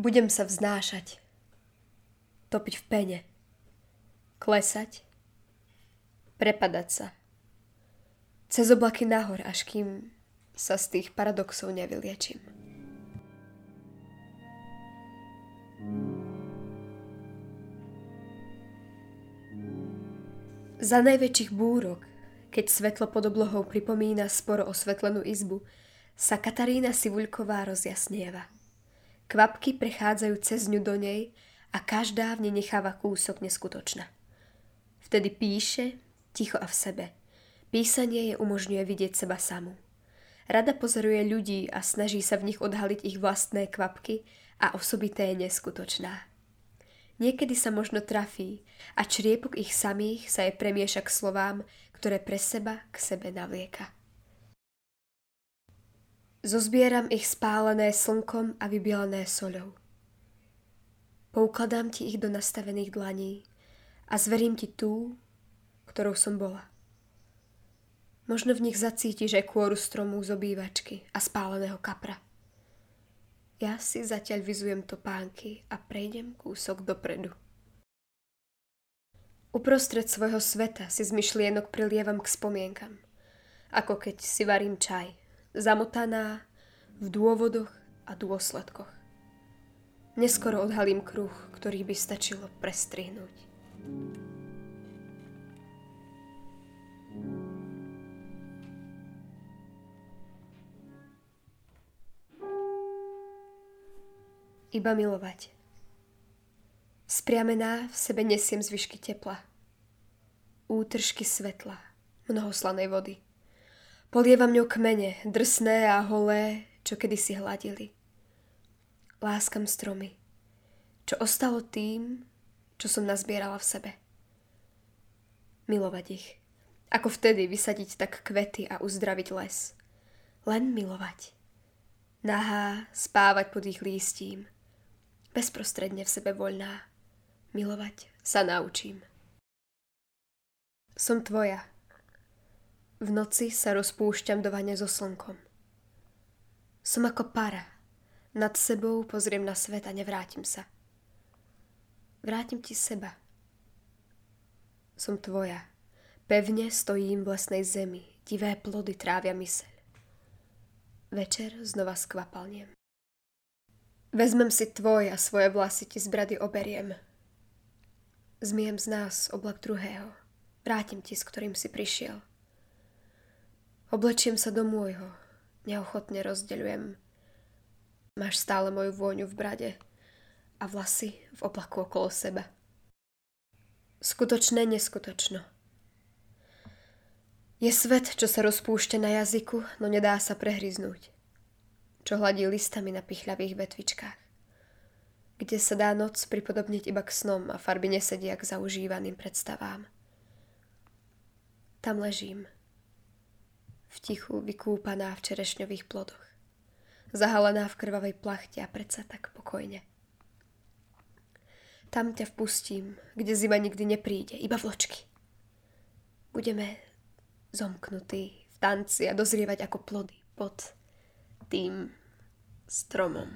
Budem sa vznášať. Topiť v pene. Klesať. Prepadať sa. Cez oblaky nahor, až kým sa z tých paradoxov nevyliečím. Za najväčších búrok, keď svetlo pod oblohou pripomína sporo osvetlenú izbu, sa Katarína Sivuľková rozjasnieva. Kvapky prechádzajú cez ňu do nej a každá v nej necháva kúsok neskutočná. Vtedy píše, ticho a v sebe. Písanie je umožňuje vidieť seba samú. Rada pozoruje ľudí a snaží sa v nich odhaliť ich vlastné kvapky a osobité je neskutočná. Niekedy sa možno trafí a čriepok ich samých sa je premieša k slovám, ktoré pre seba k sebe navlieka. Zozbieram ich spálené slnkom a vybielené soľou. Poukladám ti ich do nastavených dlaní a zverím ti tú, ktorou som bola. Možno v nich zacítiš aj kôru stromu z obývačky a spáleného kapra. Ja si zatiaľ vyzujem topánky a prejdem kúsok dopredu. Uprostred svojho sveta si z myšlienok prilievam k spomienkam. Ako keď si varím čaj, zamotaná v dôvodoch a dôsledkoch. Neskoro odhalím kruh, ktorý by stačilo prestrihnúť. iba milovať. Spriamená v sebe nesiem zvyšky tepla. Útržky svetla, mnoho slanej vody. Polievam ňou kmene, drsné a holé, čo kedysi hladili. Láskam stromy, čo ostalo tým, čo som nazbierala v sebe. Milovať ich. Ako vtedy vysadiť tak kvety a uzdraviť les. Len milovať. Nahá spávať pod ich lístím – bezprostredne v sebe voľná. Milovať sa naučím. Som tvoja. V noci sa rozpúšťam do vane so slnkom. Som ako para. Nad sebou pozriem na svet a nevrátim sa. Vrátim ti seba. Som tvoja. Pevne stojím v lesnej zemi. Divé plody trávia myseľ. Večer znova skvapalniem. Vezmem si tvoj a svoje vlasy ti z brady oberiem. Zmiem z nás oblak druhého. Vrátim ti, s ktorým si prišiel. Oblečiem sa do môjho. Neochotne rozdeľujem. Máš stále moju vôňu v brade a vlasy v oblaku okolo seba. Skutočné neskutočno. Je svet, čo sa rozpúšťa na jazyku, no nedá sa prehryznúť čo hladí listami na pichľavých vetvičkách. Kde sa dá noc pripodobniť iba k snom a farby nesedia k zaužívaným predstavám. Tam ležím, v tichu vykúpaná v čerešňových plodoch, zahalená v krvavej plachte a predsa tak pokojne. Tam ťa vpustím, kde zima nikdy nepríde, iba vločky. Budeme zomknutí v tanci a dozrievať ako plody pod tým stromom.